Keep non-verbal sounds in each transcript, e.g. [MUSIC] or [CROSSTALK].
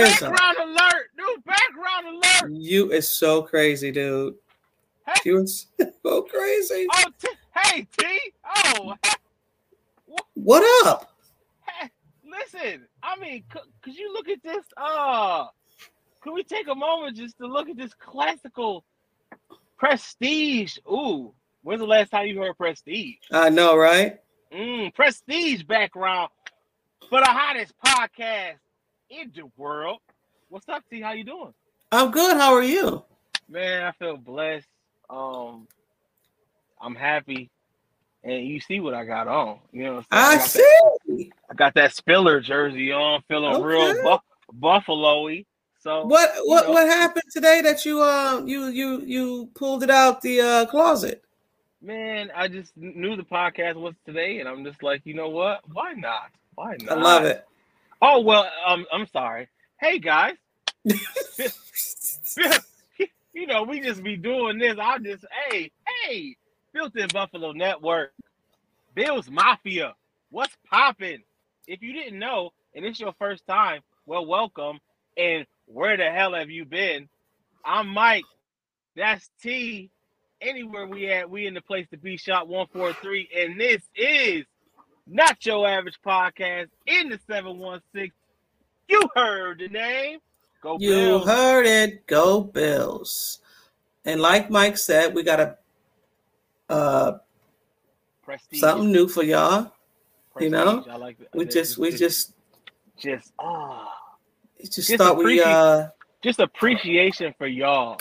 What is background alert? New background alert. You is so crazy, dude. Hey. You is so crazy. Oh, T- hey T. Oh, What up? hey, listen. I mean, c- could you look at this? Uh, could we take a moment just to look at this classical prestige? Ooh, when's the last time you heard prestige? I know, right? Mm, prestige background for the hottest podcast in the world. What's up, T? How you doing? I'm good. How are you? Man, I feel blessed. Um, I'm happy, and you see what I got on. You know, I got see. that, I got that Spiller jersey on, feeling real Okay. bu- buffalo-y. So What what know. what happened today that you uh you you you pulled it out the uh closet? man, I just knew the podcast was today, and I'm just like, you know what? Why not? Why not? I love it. Oh well, um, I'm sorry. Hey guys, [LAUGHS] you know we just be doing this. I just hey hey, built in Buffalo Network, Bills Mafia. What's popping? If you didn't know, and it's your first time, well, welcome. And where the hell have you been? I'm Mike. That's T. Anywhere we at, we in the place to be. Shot one four three, and this is not your average podcast in the 716. You heard the name. Go You Bills. heard it. Go Bills. And like Mike said, we got a uh Prestige. something new for y'all. you know, I like that. We just we just just ah just Just thought we uh just appreciation for y'all.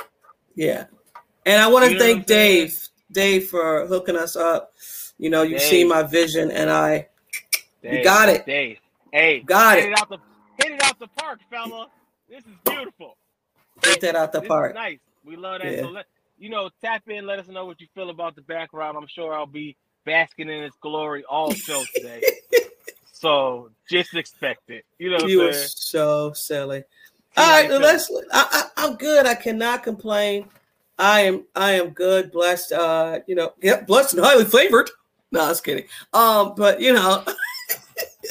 Yeah. And I want to thank Dave, Dave for hooking us up. You know, you've Dave. seen my vision and I Dave, got it. Dave. Hey, Got hit it. it out the hit it out the park, fella. This is beautiful. hit that out the This park. nice. We love that. Yeah. So let you know, tap in, let us know what you feel about the background. I'm sure I'll be basking in its glory all show today. [LAUGHS] so just expect it. You know You are so silly. All right, you let's I, I I'm good. I cannot complain. I am I am good, blessed, uh, you know, yep, blessed and highly favored. No, I was kidding. Um, but you know, [LAUGHS]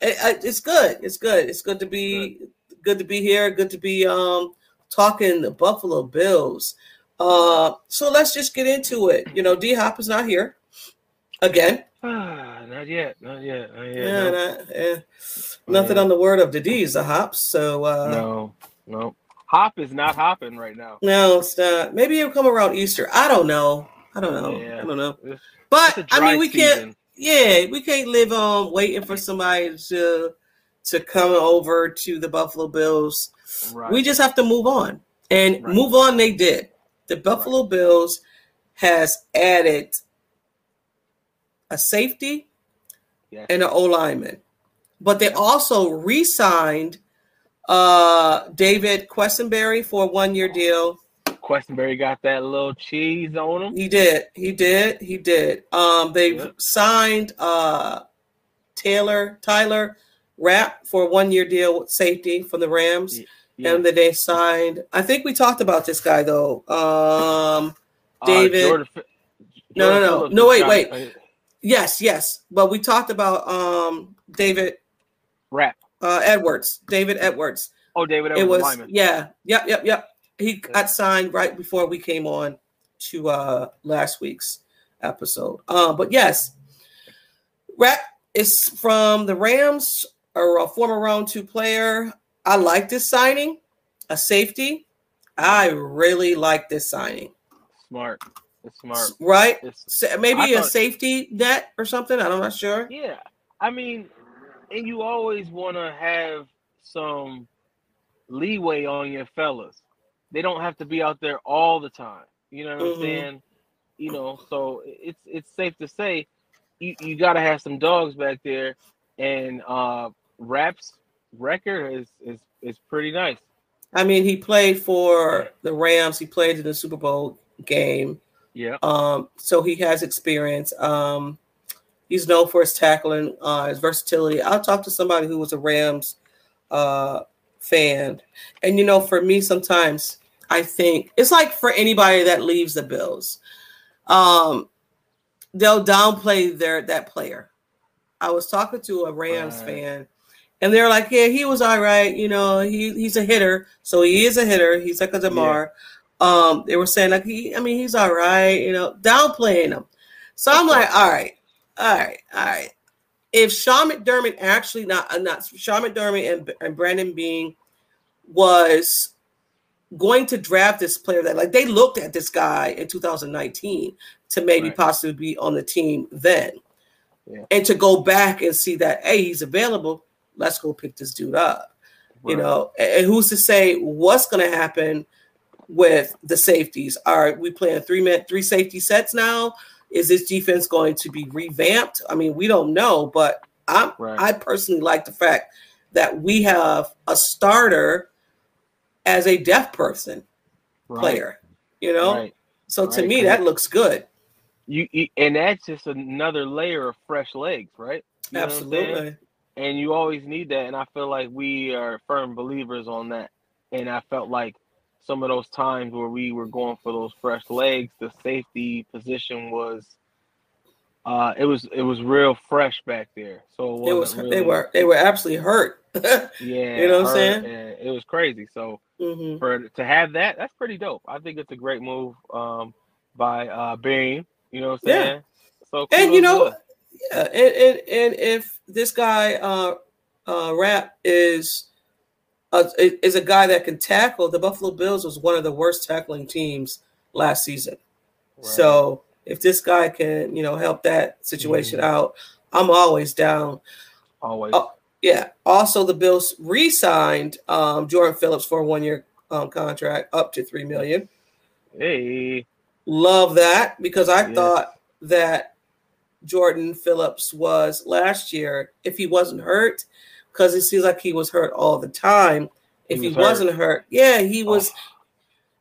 it- it's good. It's good. It's good to be good to be here. Good to be um talking the Buffalo Bills. Uh, so let's just get into it. You know, D Hop is not here again. Ah, not yet, not yet, not yet. Yeah, no. not- eh, nothing on the word of the D's, the hops. So uh, no, no. Hop is not hopping right now. No, it's not. Maybe it'll come around Easter. I don't know. I don't know. Yeah. I don't know. It's, But it's I mean, we can't. Yeah, we can't live on waiting for somebody to to come over to the Buffalo Bills. Right. We just have to move on, and Right. move on. They did. The Buffalo Bills has added a safety Yes. and an O lineman, but they also re-signed uh David Quessenberry for a one-year deal. Quessenberry got that little cheese on him. He did. He did. He did. Um, they've Yep. signed uh Taylor Tyler Rapp for a one year deal with safety from the Rams. Ye- Yeah. and then they signed. I think we talked about this guy though. Um, [LAUGHS] Uh, David- Jordan No, no, no. No, wait, wait. yes, yes, but we talked about um David Rapp. uh, Edwards. David Edwards. Oh, David Edwards. it was lineman. yeah, yep, yep, yep. He got signed right before we came on to uh last week's episode. Um, but yes, Rapp is from the Rams, or a former round two player. I like this signing, a safety. I really like this signing. Smart. It's smart. Right? It's Maybe I a thought- safety net or something. I'm not sure. Yeah, I mean, and you always want to have some leeway on your fellas. They don't have to be out there all the time. You know what Mhm. I'm saying? You know, so it's it's safe to say you, you got to have some dogs back there, and uh Rapp's record is is is pretty nice. I mean, he played for the Rams. He played in the Super Bowl game. Yeah, Um, so he has experience. Um, he's known for his tackling, uh, his versatility. I'll talk to somebody who was a Rams uh, fan, and you know, for me, sometimes I think it's like for anybody that leaves the Bills, um, they'll downplay their that player. I was talking to a Rams Right. fan, and they're like, "Yeah, he was all right. You know, he he's a hitter, so he is a hitter. He's like a Damar." Um, they were saying like he, I mean, he's all right. You know, downplaying him. So I'm like, all right, all right, all right. If Sean McDermott actually not uh, not Sean McDermott and, and Brandon Beane was going to draft this player that like they looked at this guy in 2019 to maybe Right. possibly be on the team then. Yeah. And to go back and see that hey, he's available, let's go pick this dude up. You know, and, who's to say what's gonna happen with the safeties? Are we playing three minute three safety sets now? Is this defense going to be revamped? I mean, we don't know, but I'm Right. I personally like the fact that we have a starter as a deaf person Right, player. You know, right. so to right, me that looks good. You, and that's just another layer of fresh legs, right? You know what I'm saying? Absolutely. and you always need that and i feel like we are firm believers on that and i felt like some of those times where we were going for those fresh legs the safety position was uh it was it was real fresh back there so it, It was wasn't they were they were absolutely hurt. [LAUGHS] yeah you know what I'm saying? it was crazy so Mhm. for to have that that's pretty dope i think it's a great move um by uh Beane, you know what i'm Yeah. saying so And you know, yeah, and, and and if this guy uh uh Rapp is uh, is a guy that can tackle, the Buffalo Bills was one of the worst tackling teams last season. Right. So if this guy can, you know, help that situation Mhm. out, I'm always down. always Oh, Yeah. Also, the Bills re-signed um, Jordan Phillips for a one-year um, contract, up to three million. hey Love that because I Yeah. thought that Jordan Phillips was last year if he wasn't hurt, because it seems like he was hurt all the time. If He he, was hurt. wasn't hurt, yeah, he was. Oh.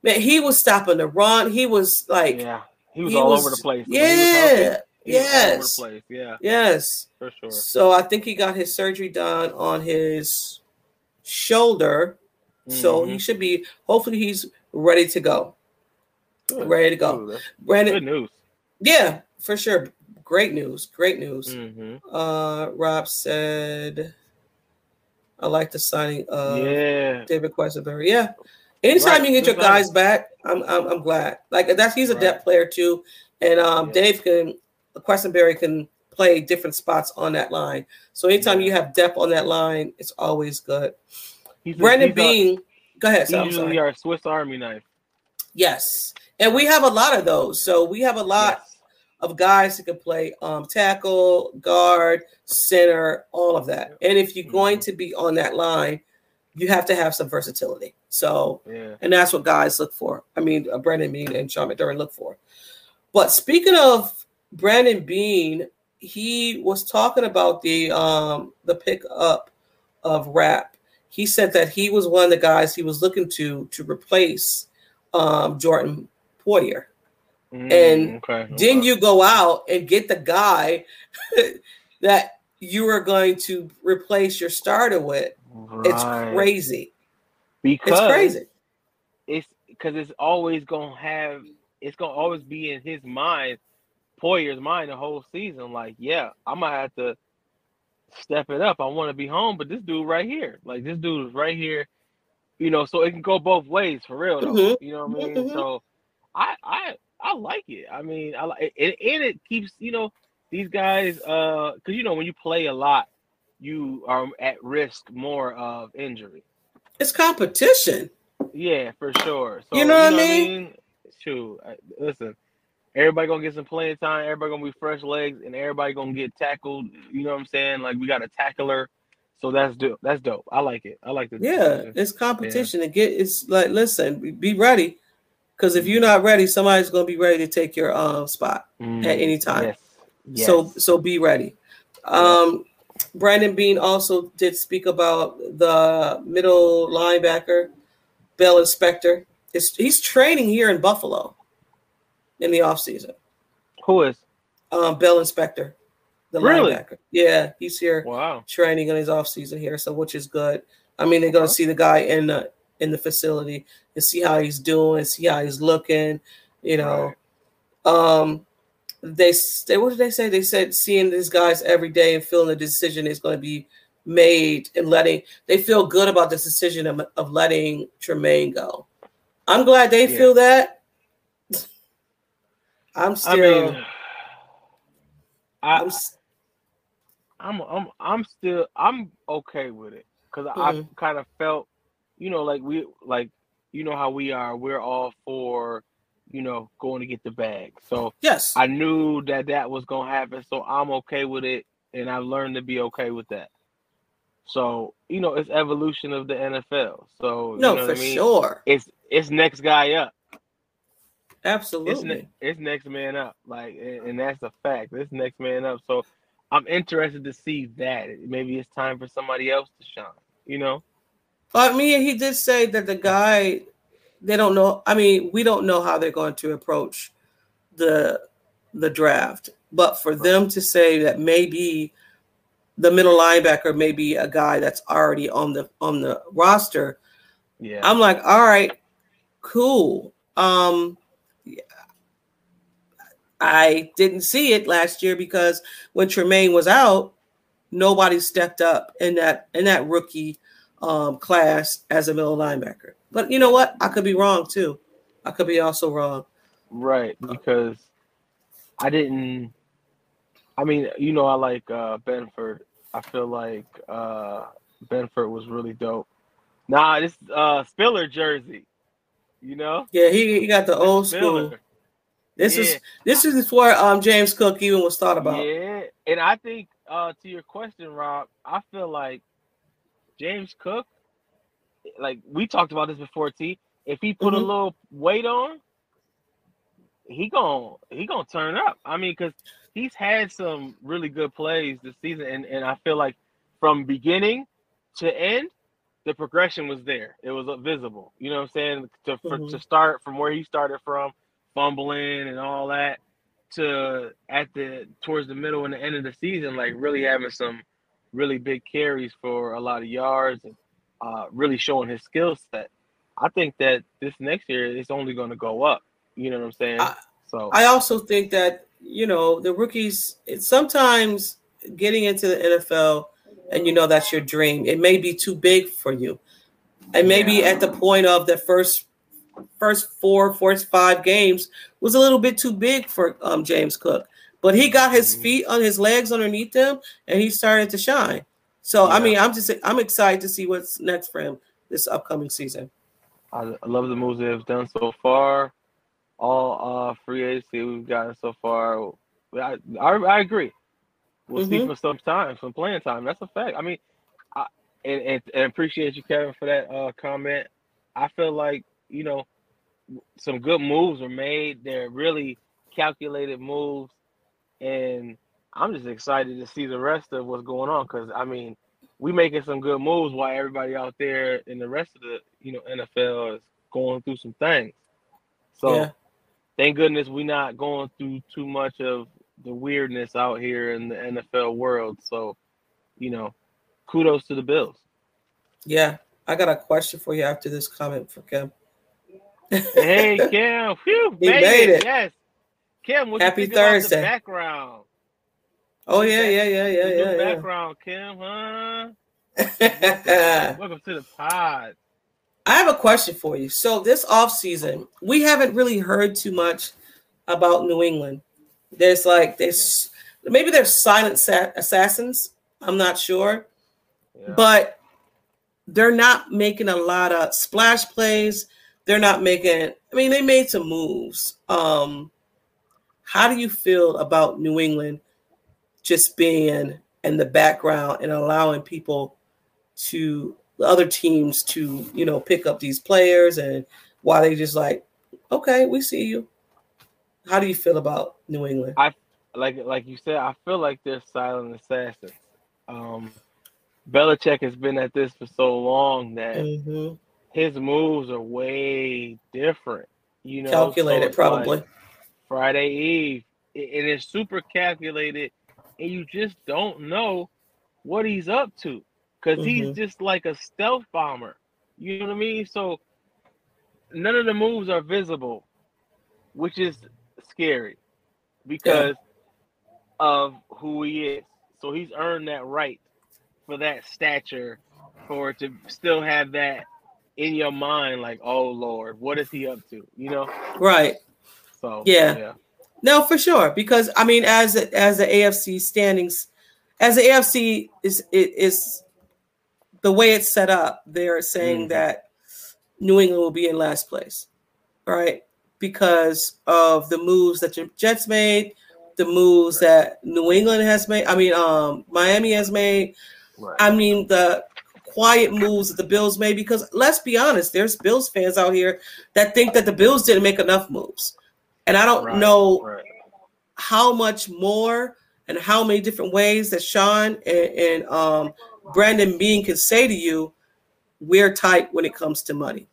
Man, he was stopping the run. He was like, yeah he was he all was- over the place he yeah, he was all over yes. Yeah, yes. for sure. So I think he got his surgery done on his shoulder. So he Mhm. should be. Hopefully, he's ready to go. Good. ready to go. Ooh, Brandon, Good news. yeah, for sure. Great news. Great news. hmm Uh, Rob said, "I like the signing of yeah, David Quessenberry." Yeah, anytime Right, you get your guys back, I'm I'm, I'm glad. Like that's he's a Right. depth player too, and um, Yeah. Dave can Quessenberry can play different spots on that line. So anytime you have depth on that line, it's always good. he's, Brandon he's, our, Beane, go ahead. I'm usually our Swiss Army knife. Yes, and we have a lot of those. So we have a lot Yes. of guys who can play um, tackle, guard, center, all of that. And if you're going Mhm. to be on that line, you have to have some versatility. So, Yeah, and that's what guys look for. I mean, uh, Brandon Beane and Sean McDermott look for. But speaking of Brandon Beane, he was talking about the um the pickup of Rapp. He said that he was one of the guys he was looking to to replace um Jordan Poyer. Mm, And okay, Didn't you go out and get the guy [LAUGHS] that you are going to replace your starter with? It's crazy. because It's crazy. it's because it's always gonna have it's gonna always be in his mind, Poyer's mind the whole season. Like, yeah, I'm gonna have to step it up. I want to be home, but this dude right here, like this dude is right here, you know. So it can go both ways for real, though. Mhm. You know what I mean? Mhm. So I I I like it. I mean, I like it, and it keeps you know these guys uh because you know when you play a lot, you are at risk more of injury. It's competition. Yeah, for sure. So, You know what I mean? Shoot, listen, everybody gonna get some playing time. Everybody gonna be fresh legs, and everybody gonna get tackled. You know what I'm saying? Like we got a tackler, so that's dope. That's dope. I like it. I like the Yeah, it's competition. And get it's like listen, be- be ready. Because if you're not ready, somebody's gonna be ready to take your um spot. Mm, at any time. Yes. yes. So so be ready. Um Brandon Beane also did speak about the middle linebacker, Baylon Spector. It's, he's training here in Buffalo in the offseason. who is? Um, Baylon Spector, the Really? linebacker. Yeah, he's here Wow. training in his offseason here, so which is good. I mean, they're gonna see the guy in the in the facility and see how he's doing, see how he's looking, you know. Um they they what did they say? They said seeing these guys every day and feeling the decision is going to be made and letting they feel good about this decision of, of letting Tremaine go. I'm glad they Yeah. feel that. I'm I still mean, I, I'm I'm I'm I'm still I'm okay with it because I Mhm. kind of felt, you know, like we like you know how we are. We're all for, you know, going to get the bag. So yes. I knew that that was gonna happen. So I'm okay with it, and I've learned to be okay with that. So you know, it's evolution of the NFL. So you no, know for what I mean? sure. It's it's next guy up. It's Absolutely. ne- it's next man up. Like, and, that's a fact. It's next man up. So I'm interested to see that. Maybe it's time for somebody else to shine. You know? But me, he did say that the guy, they don't know. I mean, we don't know how they're going to approach the the draft. But for them to say that maybe the middle linebacker may be a guy that's already on the on the roster, Yeah. I'm like, all right, cool. Um. I didn't see it last year because when Tremaine was out, nobody stepped up in that in that rookie um, class as a middle linebacker. But you know what? I could be wrong too. I could be also wrong. Right, because I didn't. I mean, you know, I like uh, Benford. I feel like uh, Benford was really dope. Nah, this uh, Spiller jersey. You know, Yeah, he, he got the old school. This Yeah. is this is before um, James Cook even was thought about. Yeah, and I think uh, to your question, Rob, I feel like James Cook, like we talked about this before, T. If he put a Mhm. little weight on, he gonna he gonna turn up. I mean, because he's had some really good plays this season, and and I feel like from beginning to end, the progression was there. It was visible. You know what I'm saying? To for, Mhm. to start from where he started from, fumbling and all that, to at the towards the middle and the end of the season, like really having some really big carries for a lot of yards and uh, really showing his skill set. I think that this next year it's only going to go up. You know what I'm saying? I- so I also think that you know the rookies. It's sometimes getting into the NFL, and you know that's your dream. It may be too big for you, and maybe Yeah. at the point of the first first four, first five games was a little bit too big for um, James Cook. But he got his Mhm. feet on his legs underneath him, and he started to shine. So I mean, I'm just I'm excited to see what's next for him this upcoming season. I, love the moves they've done so far. All uh, free agency we've gotten so far. I I, I agree. We'll see Mhm. for some time, some playing time. That's a fact. I mean, I, and, and and appreciate you, Kevin, for that uh, comment. I feel like you know some good moves were made. They're really calculated moves, and I'm just excited to see the rest of what's going on. Because I mean, we making some good moves while everybody out there in the rest of the you know NFL is going through some things. So Yeah. thank goodness we're not going through too much of the weirdness out here in the NFL world. So, you know, kudos to the Bills. Yeah, I got a question for you after this comment for Kim. Hey [LAUGHS] Kim, Phew, He made, made it. it. Yes, Kim. What Happy you think about Thursday. the background? Oh yeah, yeah, yeah, The yeah, new yeah, background, Kim, huh? yeah. [LAUGHS] Welcome to the pod. I have a question for you. So this off season, we haven't really heard too much about New England. There's like there's maybe there's silent sa- assassins. I'm not sure, Yeah. but they're not making a lot of splash plays. They're not making. I mean, they made some moves. Um, how do you feel about New England just being in the background and allowing people to the other teams to you know pick up these players and why they just like okay we see you how do you feel about new england I like like you said, I feel like they're silent assassins. Um, Belichick has been at this for so long that Mhm. His moves are way different. You know, calculated it's probably like Friday Eve, and it's super calculated, and you just don't know what he's up to because he's Mhm. just like a stealth bomber. You know what I mean? So none of the moves are visible, which is scary because of who he is. So he's earned that right for that stature, for to still have that in your mind, like, oh Lord, what is he up to? You know? right So Yeah. yeah. no for sure because i mean as as the afc standings as the afc is it is the way it's set up they're saying Mhm. that new england will be in last place right because of the moves that the jets made the moves that new england has made i mean um miami has made Right. I mean, the quiet moves that the Bills made, because let's be honest, there's Bills fans out here that think that the Bills didn't make enough moves. And I don't Right, know right. how much more and how many different ways that Sean and, and um, Brandon Beane can say to you, we're tight when it comes to money.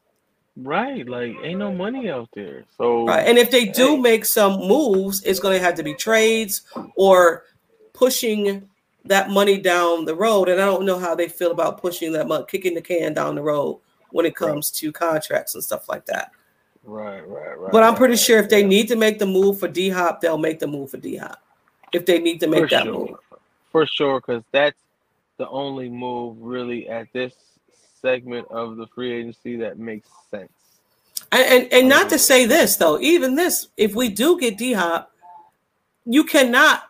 Right. Like ain't no money out there. So Right. And if they do Hey. make some moves, it's going to have to be trades or pushing that money down the road. And I don't know how they feel about pushing that money, kicking the can down the road when it comes to contracts and stuff like that. right, right, right. But I'm pretty right, sure if they yeah. need to make the move for D Hop, they'll make the move for D Hop. If they need to make for that sure. move. For sure, because that's the only move really at this segment of the free agency that makes sense. And, and and not to say this though, even this, if we do get D Hop, you cannot.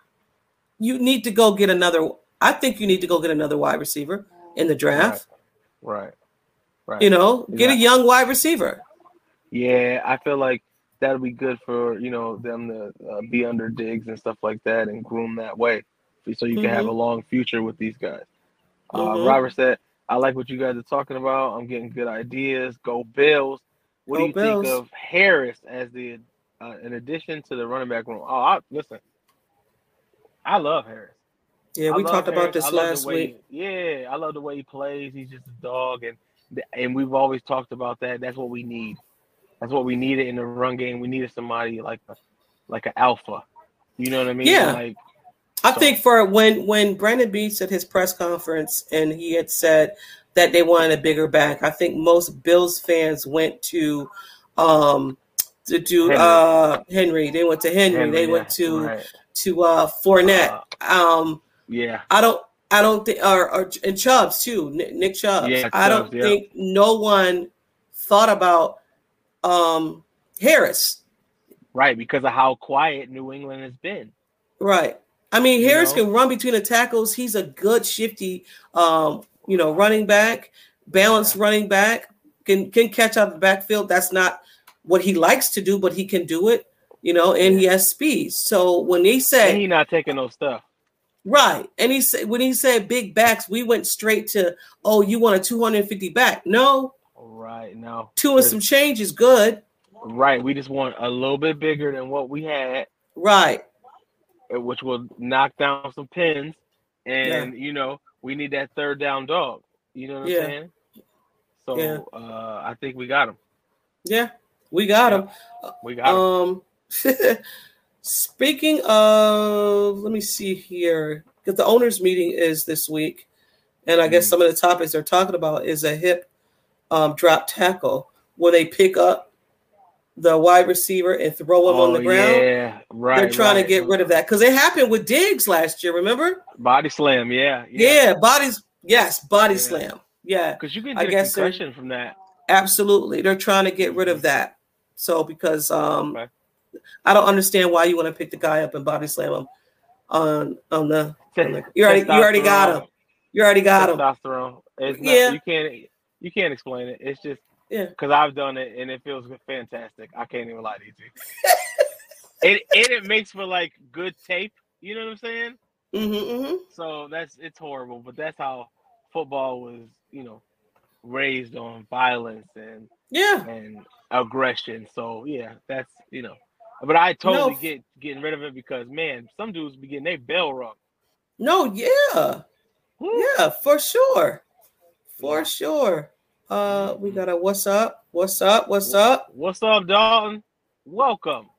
You need to go get another. I think you need to go get another wide receiver in the draft. Right. Right. You know, get a young wide receiver. Yeah, I feel like that'll be good for you know them to uh, be under Diggs and stuff like that and groom that way, so you can have Mm-hmm. a long future with these guys. Uh, Mhm. Robert said, "I like what you guys are talking about. I'm getting good ideas. Go Bills. What Go do you Bills. think of Harris as the uh, in addition to the running back room? Oh, I, listen, I love Harris. Yeah, we talked about this I love the last week. Yeah, I love the way he plays. He's just a dog, and and we've always talked about that. That's what we need. That's what we needed in the run game. We needed somebody like a like an alpha. You know what I mean? Yeah. Like I So- think for when when Brandon Beane at his press conference and he had said that they wanted a bigger back, I think most Bills fans went to um to do Henry. uh Henry. They went to Henry. Henry, they yeah, went to right. To uh Fournette. um yeah, I don't I don't think or, or and Chubbs too, Nick, Nick Chubbs. Yeah, I don't yeah. think no one thought about um Harris. right. Because of how quiet New England has been. Right. I mean, You Harris know? can run between the tackles. He's a good shifty, um, you know, running back, balanced running back. Can can catch out the backfield. That's not what he likes to do, but he can do it. You know, and he has speed. So when he said And he not taking no stuff. right, and he said when he said big backs, we went straight to oh, you want a two hundred and fifty back? No, Right now, two and some change is good. right. We just want a little bit bigger than what we had, Right. uh, which will knock down some pins. And you know, we need that third down dog. You know what Yeah. I'm saying? So Yeah. uh, I think we got him. Yeah, we got him. We got him. Um, [LAUGHS] speaking of, let me see here because the owners' meeting is this week, and I guess Mhm. some of the topics they're talking about is a hip um, drop tackle when they pick up the wide receiver and throw him on the Oh, ground. Yeah, right. They're trying right. to get rid of that because it happened with Diggs last year. Remember? body slam. Yeah, Yeah, bodies. Yes, body Yeah. slam. Yeah, Because you can I get a guess concussion from that. absolutely. They're trying to get rid of that. So because um, Okay. I don't understand why you want to pick the guy up and body slam him on on the. on the- you already you already got him. You already got him. Testosterone. It's not, Yeah. you can't you can't explain it. It's just Yeah. because I've done it and it feels fantastic. I can't even lie to you. it [LAUGHS] and it makes for like good tape. You know what I'm saying? Mm-hmm, hmm So that's it's horrible, but that's how football was. You know, raised on violence and Yeah. and aggression. So yeah, that's you know. But I totally No. get getting rid of it because man, some dudes be getting their bell rung. No. Yeah. Woo. Yeah. For sure. For sure. Uh, we got a what's up? What's up? What's up? What's up, Dalton? Welcome.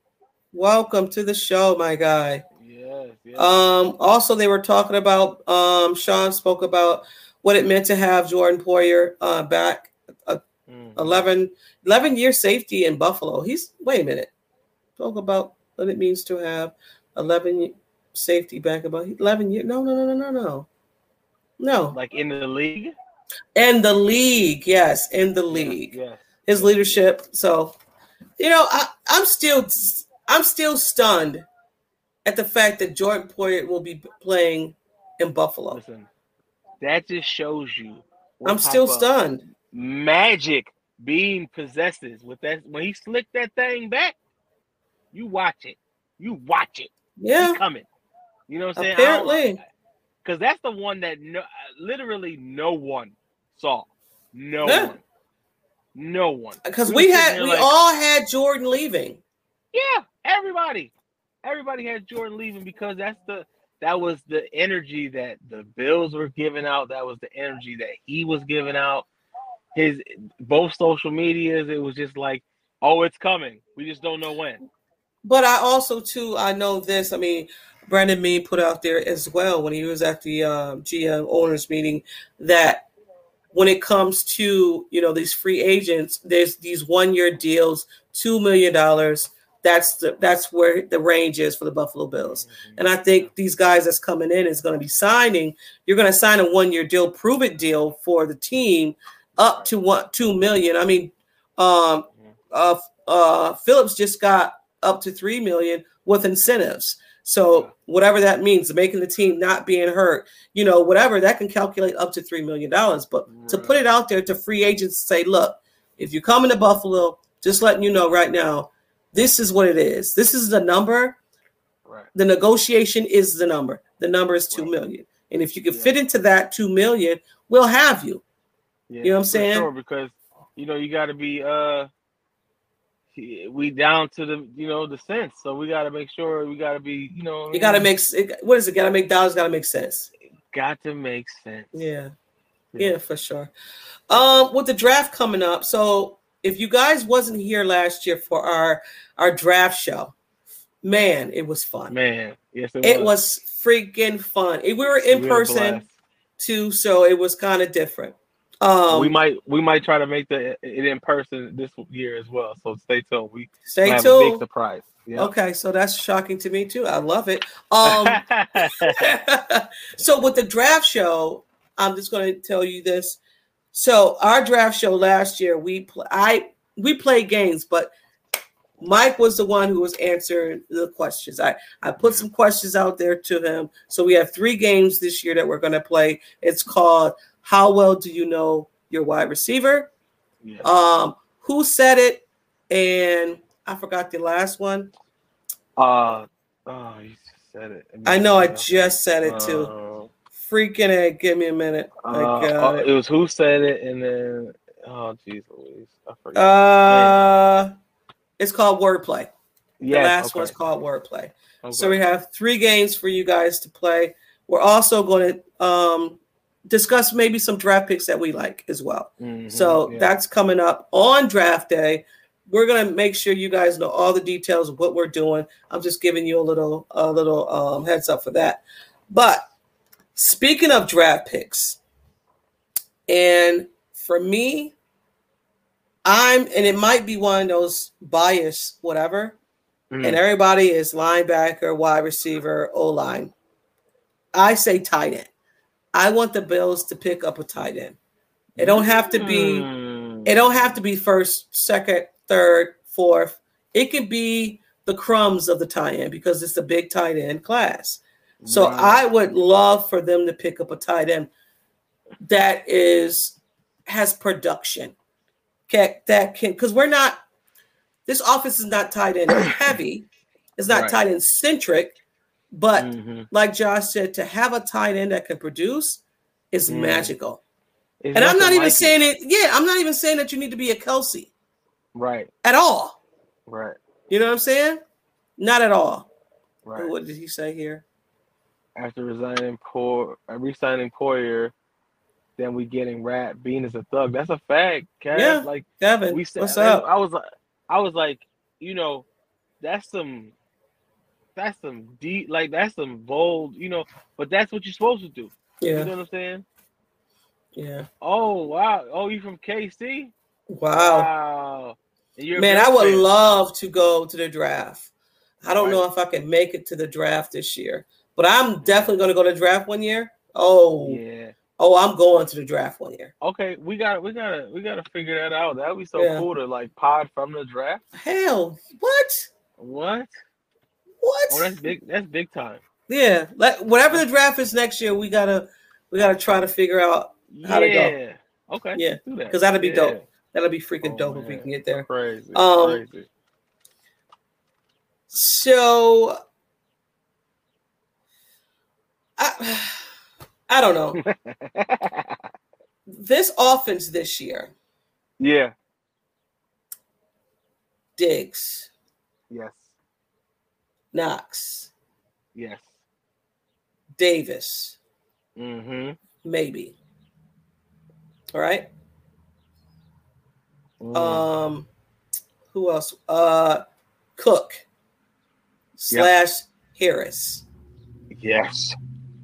Welcome to the show, my guy. Yes, yes. Um, also, they were talking about um, Sean spoke about what it meant to have Jordan Poyer uh, back. Mhm. 11, 11 year safety in Buffalo. He's wait a minute. Talk about what it means to have 11 safety back about 11 years. No, no, no, no, no, no. No. Like in the league. In the league, yes, in the league. Yeah. His leadership. So, you know, I, I'm still I'm still stunned at the fact that Jordan Poyer will be playing in Buffalo. Listen, that just shows you. I'm still stunned. Magic being possesses with that when he slicked that thing back. You watch it. You watch it. Yeah, coming. You know what I'm saying? apparently. Because that's the one that no, literally no one saw. No Yeah. one. No one. Because were we had we like, all had Jordan leaving. Yeah, everybody. Everybody had Jordan leaving because that's the that was the energy that the Bills were giving out. That was the energy that he was giving out. His both social medias, it was just like, oh, it's coming. We just don't know when. But I also too I know this. I mean, Brandon Mead put out there as well when he was at the um, GM owners meeting that when it comes to you know these free agents, there's these one year deals, two million dollars. That's the that's where the range is for the Buffalo Bills. And I think these guys that's coming in is going to be signing. You're going to sign a one year deal, prove it deal for the team up to one two million. I mean, um, uh, uh, Phillips just got up to three million with incentives. So whatever that means, making the team not being hurt, you know, whatever that can calculate up to three million dollars. But to put it out there to free agents, say, look, if you come into Buffalo, just letting you know right now, this is what it is. This is the number. Right. The negotiation is the number. The number is two Right. million, and if you can Yeah. fit into that two million, we'll have you. Yeah, You know what I'm saying? Sure, because you know you got to be uh, we down to the you know the sense. so we got to make sure we got to be you know You got to make it- what is it? Got to make dollars. Got to make sense. got to make sense. Yeah. Yeah. Yeah, for sure. Um, with the draft coming up, so if you guys wasn't here last year for our our draft show, man, it was fun. man. Yes, it, It was freaking fun. We were in We person too, so it was kind of different. Um, we might we might try to make the it in person this year as well. So stay tuned. We stay have a big tuned. surprise. Yeah. Okay, so that's shocking to me too. I love it. Um, [LAUGHS] [LAUGHS] so with the draft show, I'm just going to tell you this. So our draft show last year, we pl- I we played games, but Mike was the one who was answering the questions. I I put some questions out there to him. So we have three games this year that we're going to play. It's called How Well Do You Know Your Wide Receiver? yeah. Um, who said it? And I forgot the last one. Uh, oh, you said it. I know I just said it too. uh, Freaking it! Give me a minute. I Uh, got uh, it. it was who said it, and then oh, jeez, Louise, I forgot. Uh, it's called wordplay. The last okay, one's called wordplay. okay. So we have three games for you guys to play. We're also going to um, discuss maybe some draft picks that we like as well. Mhm, So yeah. that's coming up on draft day. We're gonna make sure you guys know all the details of what we're doing. I'm just giving you a little a little um, heads up for that. But speaking of draft picks, and for me, I'm, and it might be one of those bias, whatever. Mm. And everybody is linebacker, wide receiver, O line. I say tight end. I want the Bills to pick up a tight end. It don't have to be. Mm. It don't have to be first, second, third, fourth. It could be the crumbs of the tight end because it's a big tight end class. So Right. I would love for them to pick up a tight end that is has production. Okay, that can because we're not. This office is not tight end heavy. It's not Right. tight end centric, but Mhm. like Josh said, to have a tight end that can produce is Mm. magical. It's And I'm not even like saying it. Yeah, I'm not even saying that you need to be a Kelce Right, at all. right, You know what I'm saying? Not at all. right. What did he say here? After resigning Poor, uh, resigning Poyer, then we getting Rat Bean as a thug. That's a fact, Cass. Yeah. Like Kevin, we said, what's up? I was like, I was like, you know, that's some, that's some deep, like that's some bold, you know. But that's what you're supposed to do. Yeah. You know what I'm saying? yeah. Oh wow! Oh, you from KC? Wow. Wow. And you're a Man, I would fan. love to go to the draft. I don't Right. know if I can make it to the draft this year, but I'm definitely going to go to draft one year. Oh, Yeah. oh, I'm going to the draft one year. Okay, we got we gotta we gotta figure that out. That would be so Yeah. cool to like pod from the draft. Hell, what? What? What? Oh, that's big. That's big time. yeah, let, whatever the draft is next year, we gotta we gotta try to figure out How'd it go? Okay. Yeah, Because that. that'd be Yeah. dope. that'll be freaking Oh, dope if we can get there. Crazy. Um, crazy. So I, [SIGHS] I don't know. [LAUGHS] this offense this year, yeah. Diggs, Yes. Knox, Yes. Davis, Mm-hmm. maybe. All right. Mm. Um, who else? Uh, Cook slash Harris, yes.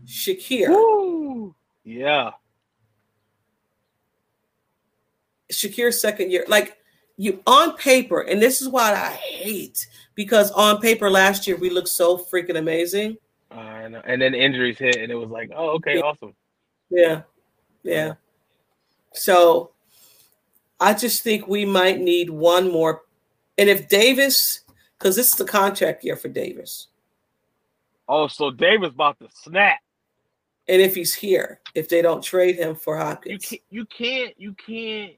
Shakir. Woo. Yeah. Shakir's second year. Like you on paper, and this is what I hate because on paper last year we looked so freaking amazing. I know. And then injuries hit, and it was like, oh, okay, Yeah. awesome. Yeah. Yeah. So I just think we might need one more. And if Davis, because this is the contract year for Davis, Oh, so Davis about to snap. and if he's here, if they don't trade him for You Hopkins, can't. You can't. You can't.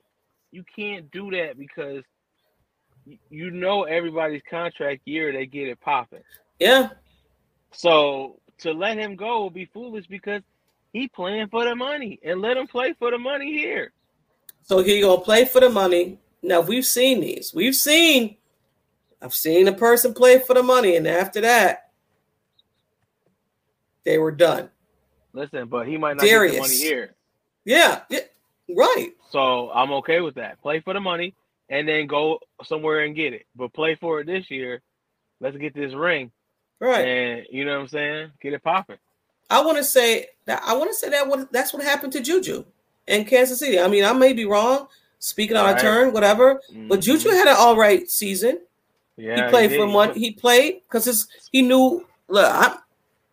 You can't do that because you know everybody's contract year they get it popping. yeah, So to let him go will be foolish because he playing for the money and let him play for the money here. so he gonna play for the money. Now we've seen these. We've seen. I've seen a person play for the money, and after that, they were done. Listen, but he might not get the money here. Yeah, yeah right. So I'm okay with that. Play for the money and then go somewhere and get it. But play for it this year. Let's get this ring. Right. And you know what I'm saying? Get it popping. I want to say that I want to say that what that's what happened to Juju in Kansas City. I mean, I may be wrong, speaking on Right. a turn, whatever. But Juju Mhm. had an all right season. yeah, he played did. for one. He played because he knew. Look, I'm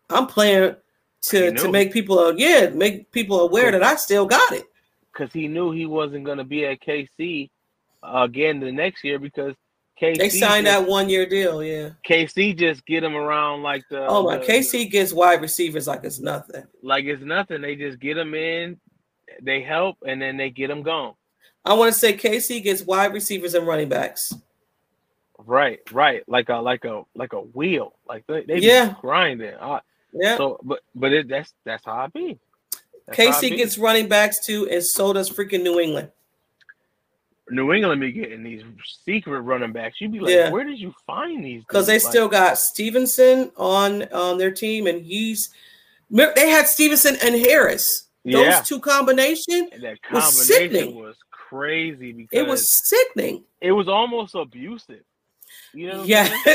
I'm playing to to make people uh, yeah make people aware that I still got it. Because he knew he wasn't going to be at KC again the next year because KC They signed just, that one year deal. Yeah. KC just get him around like the Oh my, the- KC gets wide receivers like it's nothing. like it's nothing. They just get him in, they help, and then they get him gone. I want to say KC gets wide receivers and running backs. Right, right, like a like a like a wheel. Like they, they Yeah. grinding. Uh, Yeah. So, but but it, that's that's how I be. That's how I KC gets running backs too, and so does freaking New England. New England be getting these secret running backs. You'd be like, Yeah. where did you find these? because they? Like, still got Stevenson on on their team, and he's they had Stevenson and Harris. Those yeah. two combination, And that was combination sickening. was crazy because it was sickening. it was almost abusive. You know, Yeah, [LAUGHS]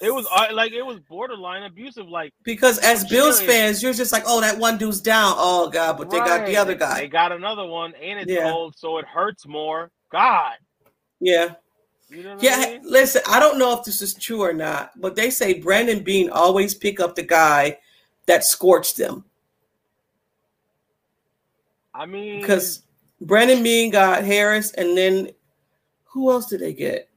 it was uh, like it was borderline abusive. Like because as Bills fans, you're just like, oh, that one dude's down. Oh God, but they got the other guy. They got another one, and it's Yeah. old, so it hurts more. God, Yeah. You know Yeah, I mean? listen, I don't know if this is true or not, but they say Brandon Beane always pick up the guy that scorched them I mean, because Brandon Beane got Harris, and then who else did they get?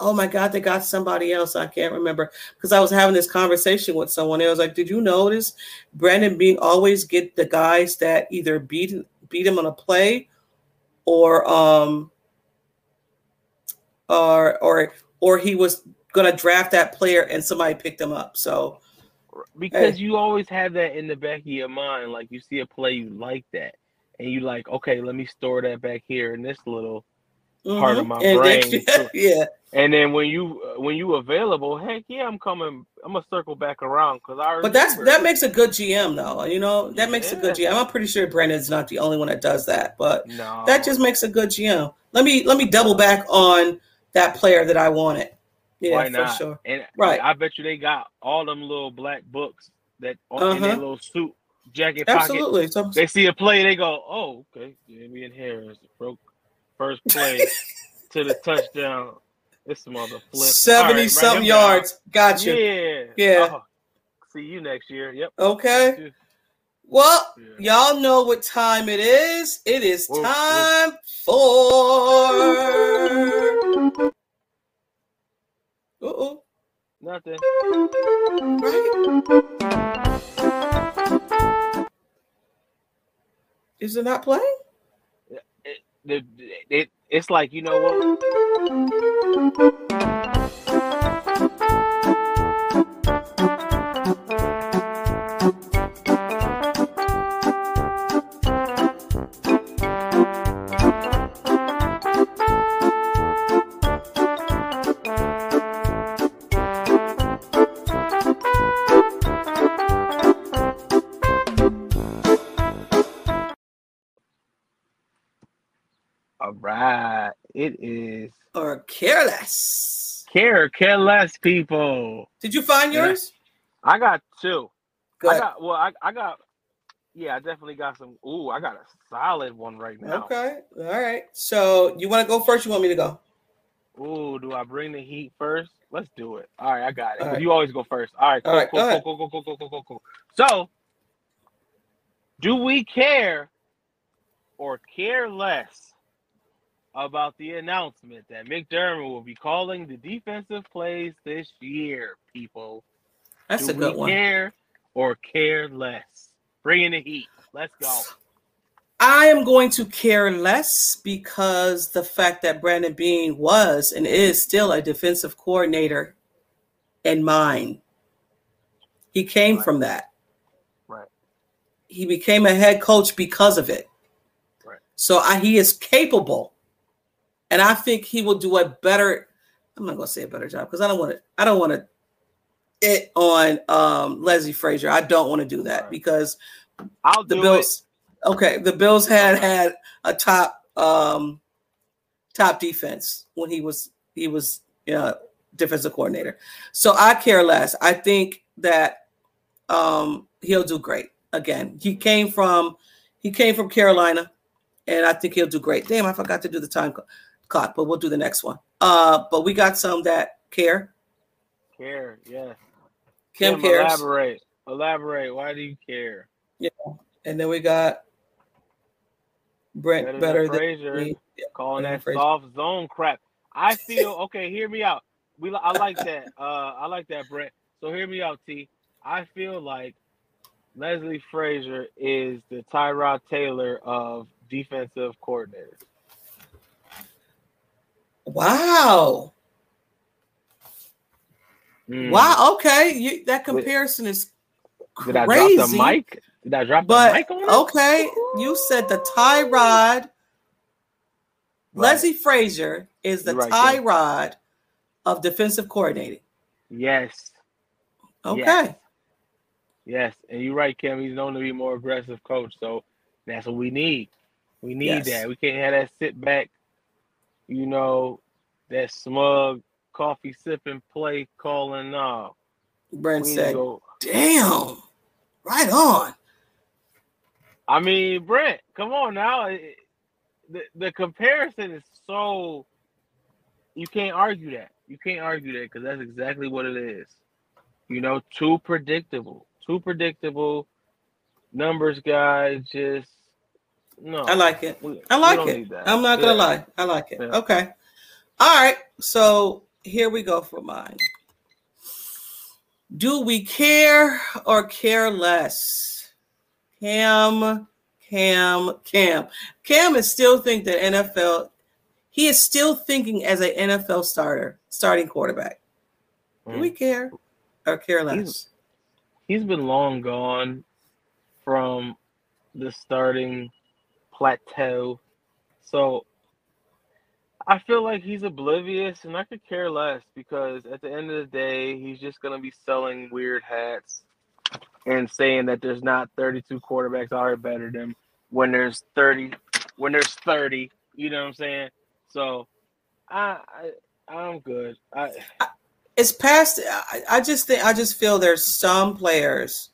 Oh my God, they got somebody else. I can't remember because I was having this conversation with someone. It was like, did you notice Brandon Beane always get the guys that either beat beat him on a play, or um, or or or he was gonna draft that player and somebody picked him up. So because you always have that in the back of your mind, like you see a play you like that, and you like, okay, let me store that back here in this little part of mhm. my And brain. to- [LAUGHS] yeah, And then when you uh, when you available, heck yeah, I'm coming. I'm gonna circle back around because I. but that's that makes a good GM though. You know that makes a good GM. I'm pretty sure Brandon's not the only one that does that, but no. that just makes a good GM. Let me let me double back on that player that I wanted. Yeah, Why for sure. And Right. I bet you they got all them little black books that on in their Uh-huh. little suit jacket pocket. Absolutely. So, They see a play, they go, "Oh, okay, Damien Harris broke first play [LAUGHS] to the touchdown." This mother flip Seventy something yards. Gotcha. Yeah, Yeah. Oh, see you next year. Yep. Okay. Well, Yeah. y'all know what time it is. It is Whoa, whoa. time for. Uh-oh. Nothing. Right? Is it not playing? It, it, it's like you know what? It is Or careless? care care less people. Did you find Yeah. yours? I got two. Good. I got well, I, I got yeah, I definitely got some. Ooh, I got a solid one right now. Okay. All right. So you want to go first? You want me to go? Ooh, do I bring the heat first? Let's do it. All right, I got it. Right. You always go first. All right, cool, All right, cool, cool, cool, cool, cool, cool, cool, cool. So, do we care or care less about the announcement that McDermott will be calling the defensive plays this year, people? That's do a good one. care or care less? Bring in the heat. Let's go. I am going to care less because the fact that Brandon Beane was and is still a defensive coordinator in mine. He came Right. from that. Right. He became a head coach because of it. Right. So I, he is capable, and I think he will do a better. I'm not going to say a better job because I don't want to. I don't want to it on um, Leslie Frazier. I don't want to do that because I'll the do Bills. Okay, the Bills had had a top um top defense when he was he was uh, defensive coordinator. So I care less. I think that um he'll do great. Again, he came from he came from Carolina, and I think he'll do great. Damn, I forgot to do the time clock, but we'll do the next one. Uh, but we got some that care. Care, yeah. Kim Kim, cares, Elaborate. Elaborate. Why do you care? Yeah. And then we got Brent Better, better, than Frazier. Yeah, calling that Frazier. soft zone crap. I feel okay. Hear me out. We I like that. Uh, I like that, Brent. So hear me out, T. I feel like Leslie Frazier is the Tyrod Taylor of defensive coordinators. Wow. Mm. Wow. Okay. You, that comparison is crazy. Did I drop the mic? Did I drop the mic on it? okay, you said the Tyrod. Right. Leslie Frazier is the right. Tyrod of defensive coordinating. Yes. Okay. Yes. Yes, and you're right, Kim. He's known to be more aggressive coach, so that's what we need. We need Yes. that. We can't have that sit back, you know, that smug coffee sipping play calling. No, Brent we said, go. "Damn, right on." I mean, Brent, come on now. It- the, the comparison is so you can't argue that. You can't argue that because that's exactly what it is. You know, too predictable. Too predictable. Numbers guy just no. I like it. We- I like it. I'm not gonna Yeah. lie. I like it. Yeah. Okay. All right. So here we go for mine. Do we care or care less? Cam, Cam, Cam. Cam is still think that NFL. He is still thinking as an NFL starter, starting quarterback. Do Mm. we care or care less? he's been long gone from the starting plateau. So I feel like he's oblivious and I could care less because at the end of the day, he's just going to be selling weird hats and saying that there's not 32 quarterbacks out here better than when there's 30 when there's 30, you know what I'm saying? So I, I I'm good. I it's past I, I just think i just feel there's some players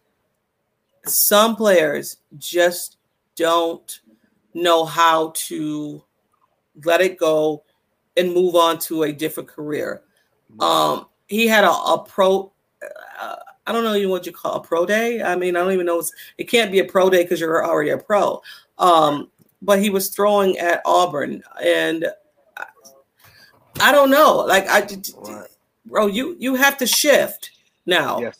some players just don't know how to let it go and move on to a different career um he had a, a pro uh, i don't know even what you call a pro day i mean i don't even know it's, it can't be a pro day because you're already a pro um but he was throwing at auburn and I, I don't know like i Right. bro, you you have to shift now yes.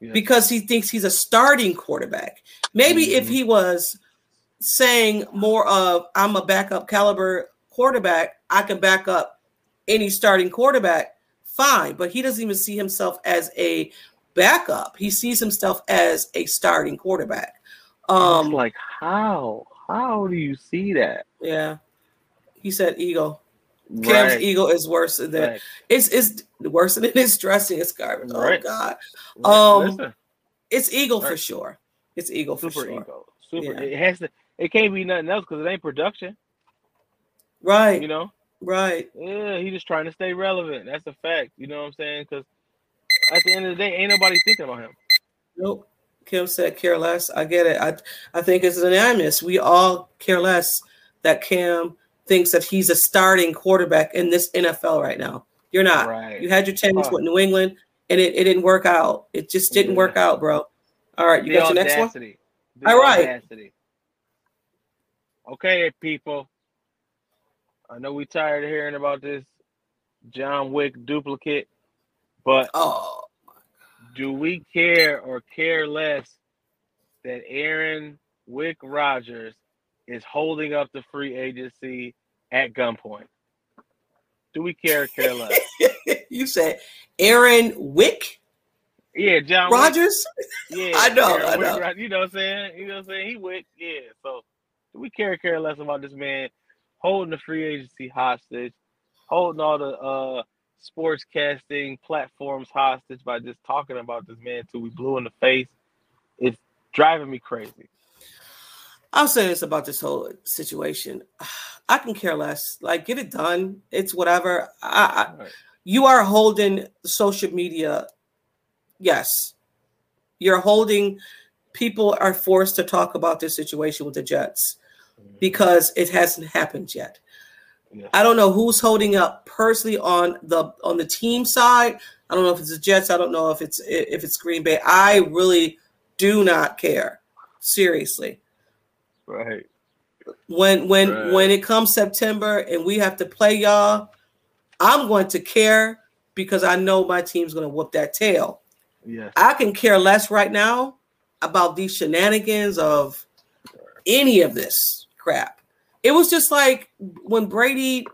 yes. because he thinks he's a starting quarterback. Maybe if Mhm. he was saying more of I'm a backup caliber quarterback, I can back up any starting quarterback, fine. But he doesn't even see himself as a backup. He sees himself as a starting quarterback. Um, like how? How do you see that? yeah. He said ego. Cam's Right. ego is worse than right. it's it's worse than [LAUGHS] his dressing. It's garbage. Oh Right. God. Um, Listen, It's ego for sure. It's ego for super sure. ego. Super. Yeah. It has to. It can't be nothing else because it ain't production. Right. You know. Right. Yeah, he just trying to stay relevant. That's a fact. You know what I'm saying? Because at the end of the day, ain't nobody thinking about him. Nope. Kim said care less. I get it. I I think it's unanimous. We all care less that Cam thinks that he's a starting quarterback in this NFL right now. You're not. Right. You had your chance Huh. with New England and it, it didn't work out. It just didn't Yeah. work out, bro. All right, you The got your next one? The All right. audacity. Okay, people. I know we tired of hearing about this John Wick duplicate, but Oh, do we care or care less that Aaron Wick Rodgers is holding up the free agency at gunpoint? Do we care or care less? [LAUGHS] you said Aaron Wick Yeah, John Wick. Rodgers? Yeah, [LAUGHS] I know, Aaron I know. Rog- you know what I'm saying? You know what I'm saying? He Wick, yeah. So we care care less about this man holding the free agency hostage, holding all the uh sportscasting platforms hostage by just talking about this man till we blue in the face? It's driving me crazy. I'll say this about this whole situation. [SIGHS] I can care less. Like, get it done. It's whatever. I, I, Right. you are holding social media. Yes, you're holding. People are forced to talk about this situation with the Jets because it hasn't happened yet. Yeah. I don't know who's holding up personally on the on the team side. I don't know if it's the Jets. I don't know if it's if it's Green Bay. I really do not care. Seriously Right. when when Right. when it comes September and we have to play y'all, I'm going to care because I know my team's going to whoop that tail. Yes. I can care less right now about these shenanigans of any of this crap. It was just like when Brady,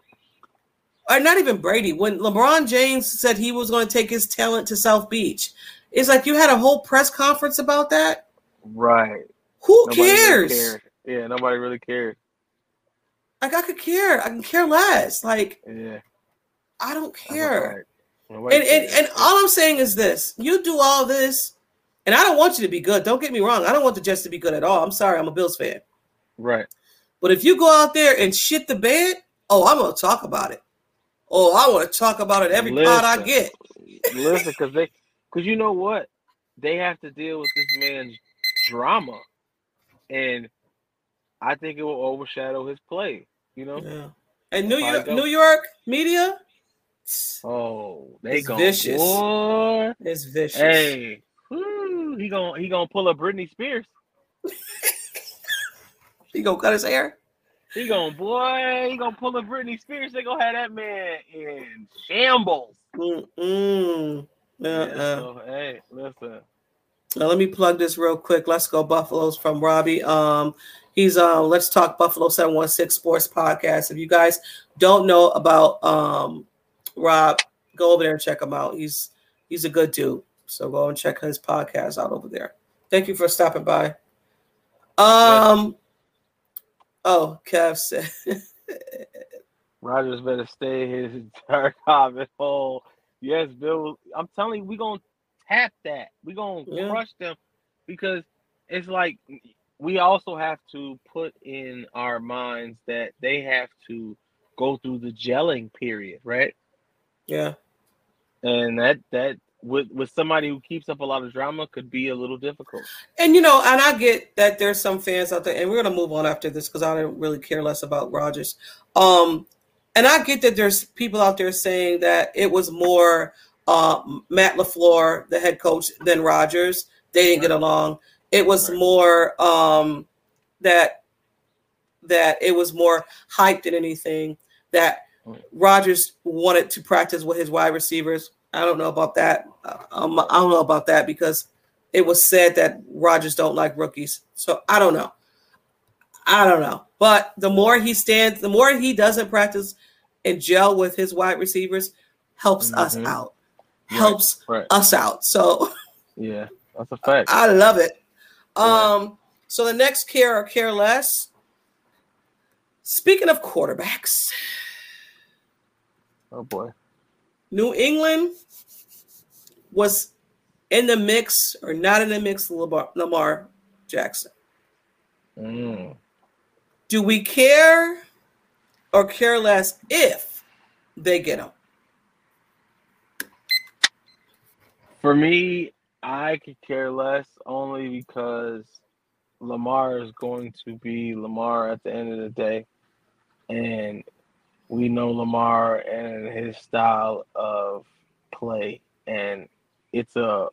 or not even Brady, when LeBron James said he was going to take his talent to South Beach. It's like you had a whole press conference about that. Right. Who Nobody cares? cared. Yeah, nobody really cares. like I could care. I can care less. Like Yeah. I don't care. right. And, and and all I'm saying is this: you do all this, and I don't want you to be good. Don't get me wrong. I don't want the Jets to be good at all. I'm sorry. I'm a Bills fan. right. But if you go out there and shit the bed, oh, I'm gonna talk about it. Oh, I want to talk about it every pot I get. Listen, because they, because you know what, they have to deal with this man's drama, and I think it will overshadow his play. You know. Yeah. And New York. New York media, Oh, they It's go vicious. Boy. is vicious. Hey, he gonna he gonna pull up Britney Spears. He gonna cut his hair. He gonna boy, he gonna pull up Britney Spears. They gonna have that man in shambles. Mm-mm. Yeah, Uh-uh. so, hey, listen. Now let me plug this real quick. Let's go Buffaloes from Robbie. Um, he's uh Let's Talk Buffalo 716 Sports Podcast. If you guys don't know about um Rob, go over there and check him out. He's he's a good dude. So go and check his podcast out over there. Thank you for stopping by. Um oh Kev said [LAUGHS] Rodgers better stay his entire [LAUGHS] comment hole. Yes, Bill. I'm telling you, we gonna tap that. We gonna Yeah. crush them because it's like we also have to put in our minds that they have to go through the gelling period, right? yeah. And that that with with somebody who keeps up a lot of drama could be a little difficult. And you know, and I get that there's some fans out there, and we're gonna move on after this because I don't really care less about Rodgers. Um, and I get that there's people out there saying that it was more uh, Matt LaFleur, the head coach, than Rodgers. They didn't get along. It was Right. more um, that that it was more hype than anything. That Right. Rodgers wanted to practice with his wide receivers. I don't know about that. Um, I don't know about that because it was said that Rodgers don't like rookies. So I don't know. I don't know. But the more he stands, the more he doesn't practice and gel with his wide receivers, helps us Mhm. out. Right. Helps Right. us out. So Yeah, that's a fact. I love it. Yeah. Um, so the next care or care less. Speaking of quarterbacks, Oh boy. New England was in the mix or not in the mix Lamar, Lamar Jackson. Mm. Do we care or care less if they get him? For me, I could care less only because Lamar is going to be Lamar at the end of the day. And we know Lamar and his style of play. And it's a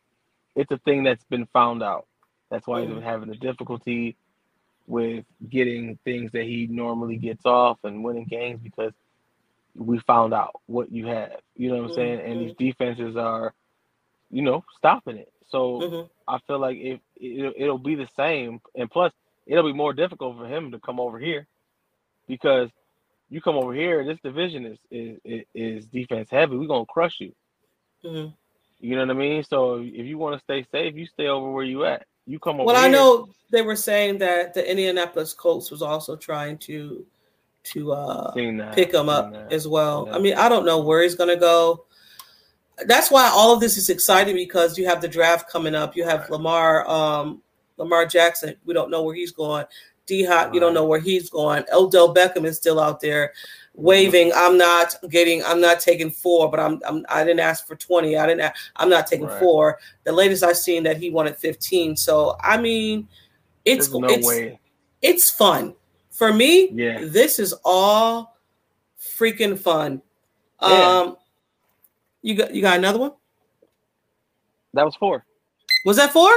it's a thing that's been found out. That's why he's been having the difficulty with getting things that he normally gets off and winning games because we found out what you have. You know what I'm saying? And these defenses are you know, stopping it. So Mhm. I feel like if it, it'll be the same, and plus it'll be more difficult for him to come over here because you come over here, this division is is is, defense heavy. We're gonna crush you. Mhm. You know what I mean? So if you want to stay safe, you stay over where you at. You come over. Well, I here, know they were saying that the Indianapolis Colts was also trying to to uh, that, pick him up that. as well. I mean, I don't know where he's going to go. That's why all of this is exciting because you have the draft coming up. You have Right. Lamar, um, Lamar Jackson. We don't know where he's going. D Hop, you don't know where he's going. Odell Beckham is still out there waving. I'm not getting. I'm not taking four, but I'm. I'm I didn't ask for twenty. I didn't. I'm not taking Right. four. The latest I've seen that he wanted fifteen. So I mean, it's There's no it's way. it's fun for me. Yeah. This is all freaking fun. Yeah. Um, you got you got another one? That was 4 Was that four?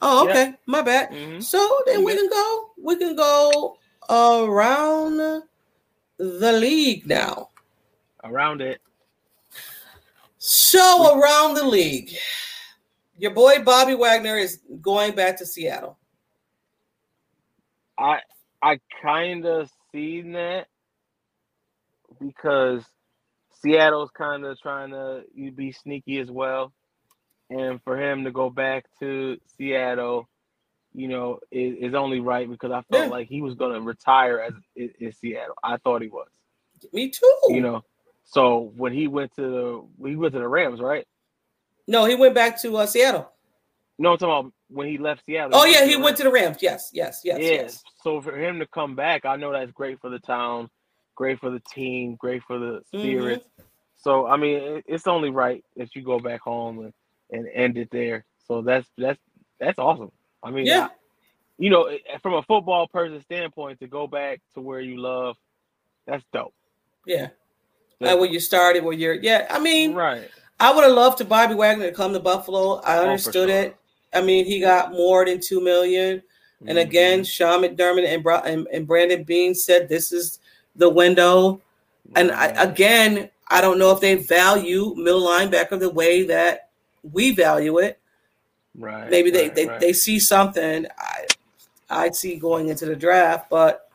Oh, Yeah. okay. My bad. Mhm. So then we can go. We can go around the league now. Around it. So around the league, your boy Bobby Wagner is going back to Seattle. I I kind of seen that because Seattle's kind of trying to be sneaky as well, and for him to go back to Seattle, you know, is, is only right because I felt Yeah. like he was going to retire as in, in Seattle. I thought he was, Me too. you know. So when he went to the he went to the Rams, right? no, he went back to uh, Seattle. No, I'm talking about when he left Seattle. Oh yeah, he went to the Rams. Yes, yes, yes, yeah. yes. So for him to come back, I know that's great for the town, great for the team, great for the spirits. So I mean, it's only right that you go back home and, and end it there. So that's that's that's awesome. I mean, Yeah. I- you know, from a football person standpoint, to go back to where you love That's dope. Yeah. Uh, when you started, where you're, yeah. I mean, right. I would have loved to Bobby Wagner to come to Buffalo. I Oh, understood sure. it. I mean, he got more than two million. And Mhm. again, Sean McDermott and, Bra- and, and Brandon Beane said this is the window. And I, again, I don't know if they value middle linebacker the way that we value it. Right. Maybe they, right, they, right. they see something I I'd see going into the draft, but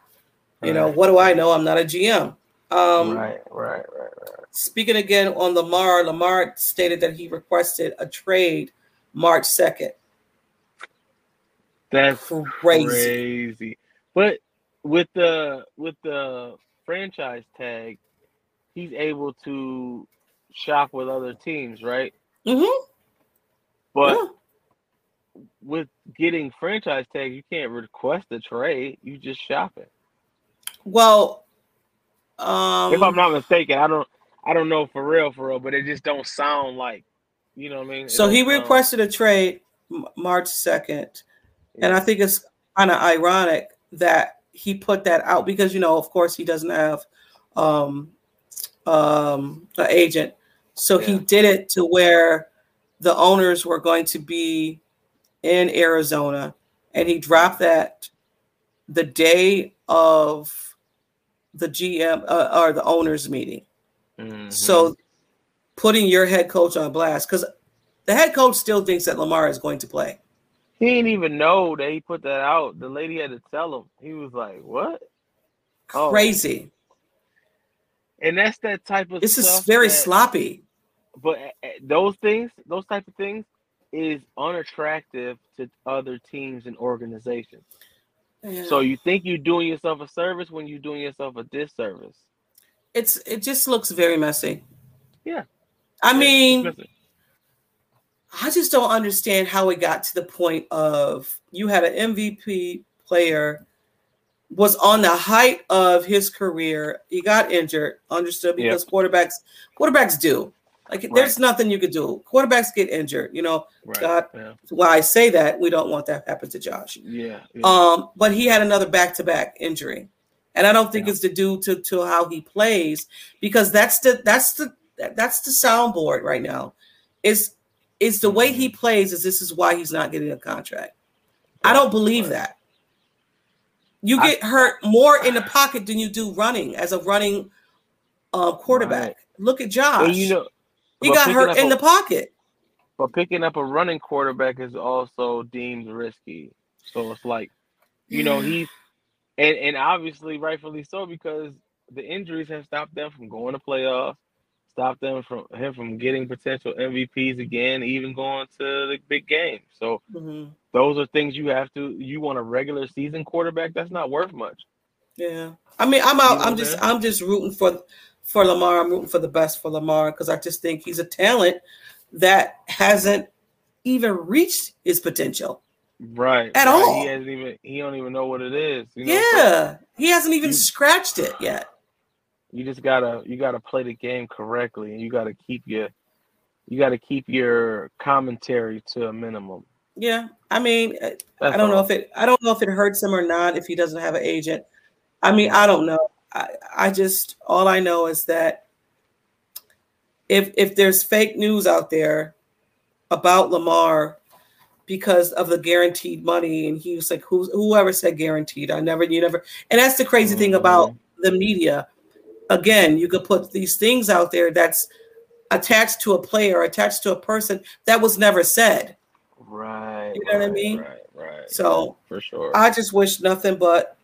you know, what do I know? I'm not a GM. Um, right, right, right, right. Speaking again on Lamar, Lamar stated that he requested a trade March 2nd. That's Crazy. crazy. But with the with the franchise tag, he's able to shop with other teams, right? Mm-hmm. But with getting franchise tag, you can't request a trade. You just shop it. Well, um, if I'm not mistaken, I don't I don't know for real for real, but it just don't sound like you know what I mean. It so he don't sound- requested a trade March 2nd. And I think it's kind of ironic that he put that out because, you know, of course, he doesn't have um, um, an agent. So he did it to where the owners were going to be in Arizona. And he dropped that the day of the GM uh, or the owners meeting. Mhm. So putting your head coach on blast because the head coach still thinks that Lamar is going to play. he didn't even know that he put that out. The lady had to tell him. He was like, "What?" Oh. Crazy. And that's that type of. This is very that- sloppy. But uh, uh, those things, those type of things, is unattractive to other teams and organizations. So you think you're doing yourself a service when you're doing yourself a disservice. it's it just looks very messy. Yeah. I mean, I just don't understand how it got to the point of you had an MVP player was on the height of his career. He got injured, understood Yeah. because quarterbacks quarterbacks do. Like there's nothing you could do. Quarterbacks get injured, you know. right? God. Yeah, Why I say that, we don't want that to happen to Josh. yeah. yeah. Um, but he had another back-to-back injury, and I don't think Yeah. it's to do to to how he plays because that's the that's the that's the soundboard right now. Is is the way he plays? Is this is why he's not getting a contract? I don't believe that. You I- get hurt more in the pocket than you do running as a running uh, quarterback. Right. Look at Josh. you know, he but got hurt in a- the pocket. but picking up a running quarterback is also deemed risky. So it's like, you know, he's and and obviously rightfully so because the injuries have stopped them from going to playoffs, stopped them from him from getting potential MVPs again, even going to the big game. So Mhm. those are things you have to. You want a regular season quarterback that's not worth much. Yeah, I mean, I'm out. know I'm just, I'm just rooting for for Lamar. I'm rooting for the best for Lamar because I just think he's a talent that hasn't even reached his potential. Right. At right. all. He hasn't even. He don't even know what it is. You know? Yeah, he hasn't even You- scratched it yet. you just gotta you gotta play the game correctly and you gotta keep your you gotta keep your commentary to a minimum Yeah, I mean, I- That's I don't know if it, I don't know if it hurts him or not if he doesn't have an agent. I mean, I don't know. I, I just all I know is that if if there's fake news out there about Lamar because of the guaranteed money, and he was like, Who, whoever said guaranteed, I never, you never, and that's the crazy thing mm-hmm. about the media. Again, you could put these things out there that's attached to a player, attached to a person that was never said. right You know what I mean? right right So for sure I just wish nothing but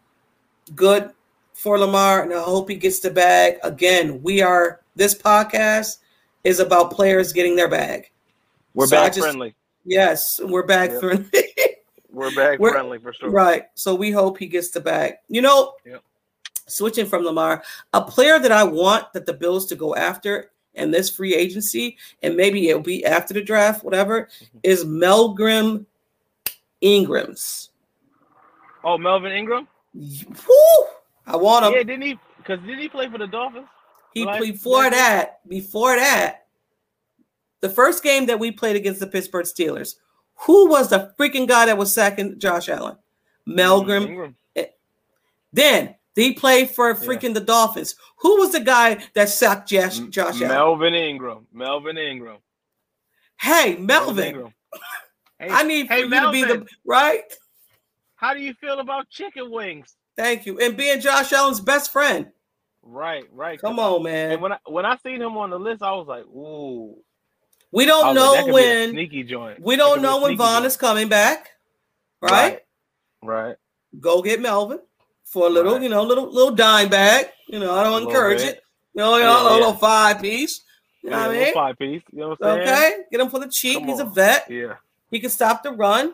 good for Lamar, and I hope he gets the bag. Again, we are this podcast is about players getting their bag. we're so back just- friendly Yes, we're back Yep. friendly. [LAUGHS] we're back We're- friendly for sure right. So we hope he gets the bag. You know, Yep. switching from Lamar, a player that I want that the Bills to go after in this free agency, and maybe it'll be after the draft, whatever, Mm-hmm. is Melvin Ingrams. oh melvin ingram Woo! I want him. yeah didn't he because did he play for the dolphins He Last- before that, before that, the first game that we played against the Pittsburgh Steelers, who was the freaking guy that was sacking Josh Allen? Melgrim. ingram eh, Then He played for freaking yeah. the Dolphins. Who was the guy that sacked Josh, Josh Melvin Allen? Ingram. Melvin Ingram. Hey, Melvin. Melvin Ingram. Hey, I need hey, for Melvin. you to be the right. How do you feel about chicken wings? Thank you. And being Josh Allen's best friend. Right, right. Come on, man. And when I when I seen him on the list, I was like, ooh. We don't know like, when sneaky joint. We don't know when Von joint. is coming back. Right? right? Right. Go get Melvin for a little, right. you know, little little dime bag. You know, I don't encourage bit. it. You know, you know yeah, a little yeah. five piece. You know yeah, what I mean? Five piece. You know what I'm saying? Okay. Get him for the cheap. Come He's on. a vet. Yeah. He can stop the run.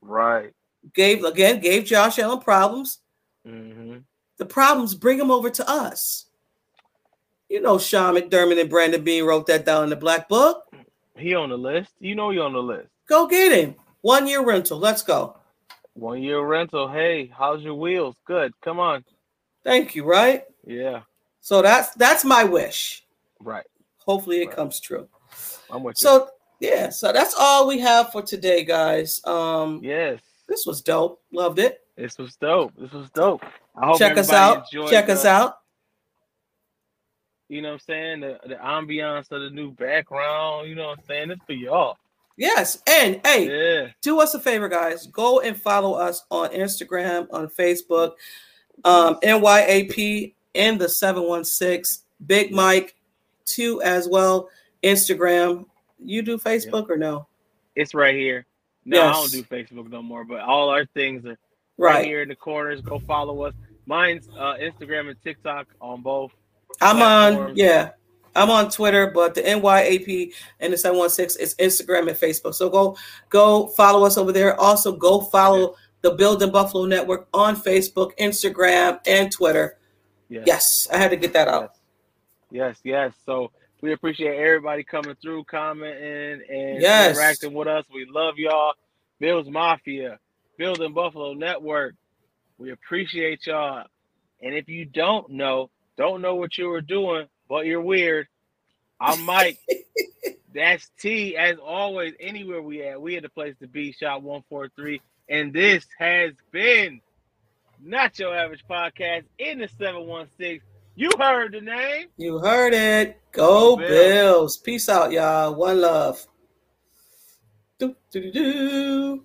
Right. Gave again, gave Josh Allen problems. Mm-hmm. The problems bring them over to us. You know, Sean McDermott and Brandon Beane wrote that down in the black book. He on the list. You know he on the list. Go get him. One year rental. Let's go. One year rental. Hey, how's your wheels? Good. Come on. Thank you. Right. Yeah. So that's that's my wish. Right. Hopefully it right. comes true. I'm with so, you. So yeah, so that's all we have for today, guys. Um yes. This was dope. Loved it. This was dope. This was dope. Check us out. Check the, us out. You know what I'm saying? The, the ambiance of the new background. You know what I'm saying? It's for y'all. Yes. And hey, yeah. do us a favor, guys. Go and follow us on Instagram, on Facebook, um, NYAP in the 716, Big Mike, too, as well. Instagram. You do Facebook yeah. or no? It's right here. No, yes. I don't do Facebook no more, but all our things are right, right here in the corners. Go follow us. Mine's uh, Instagram and TikTok on both. I'm platforms. on, yeah. I'm on Twitter, but the NYAP and the 716 is Instagram and Facebook. So go go follow us over there. Also, go follow the Building Buffalo Network on Facebook, Instagram, and Twitter. Yes, yes I had to get that out. Yes, yes. So we appreciate everybody coming through, commenting, and yes. interacting with us. We love y'all. Bills Mafia, Building Buffalo Network. We appreciate y'all. And if you don't know, don't know what you were doing, but you're weird. I'm Mike. [LAUGHS] That's T. As always, anywhere we at, we at the place to be. Shot one four three, and this has been not your average podcast in the seven one six. You heard the name. You heard it. Go, Go Bills. Bills. Peace out, y'all. One love. Do, do, do,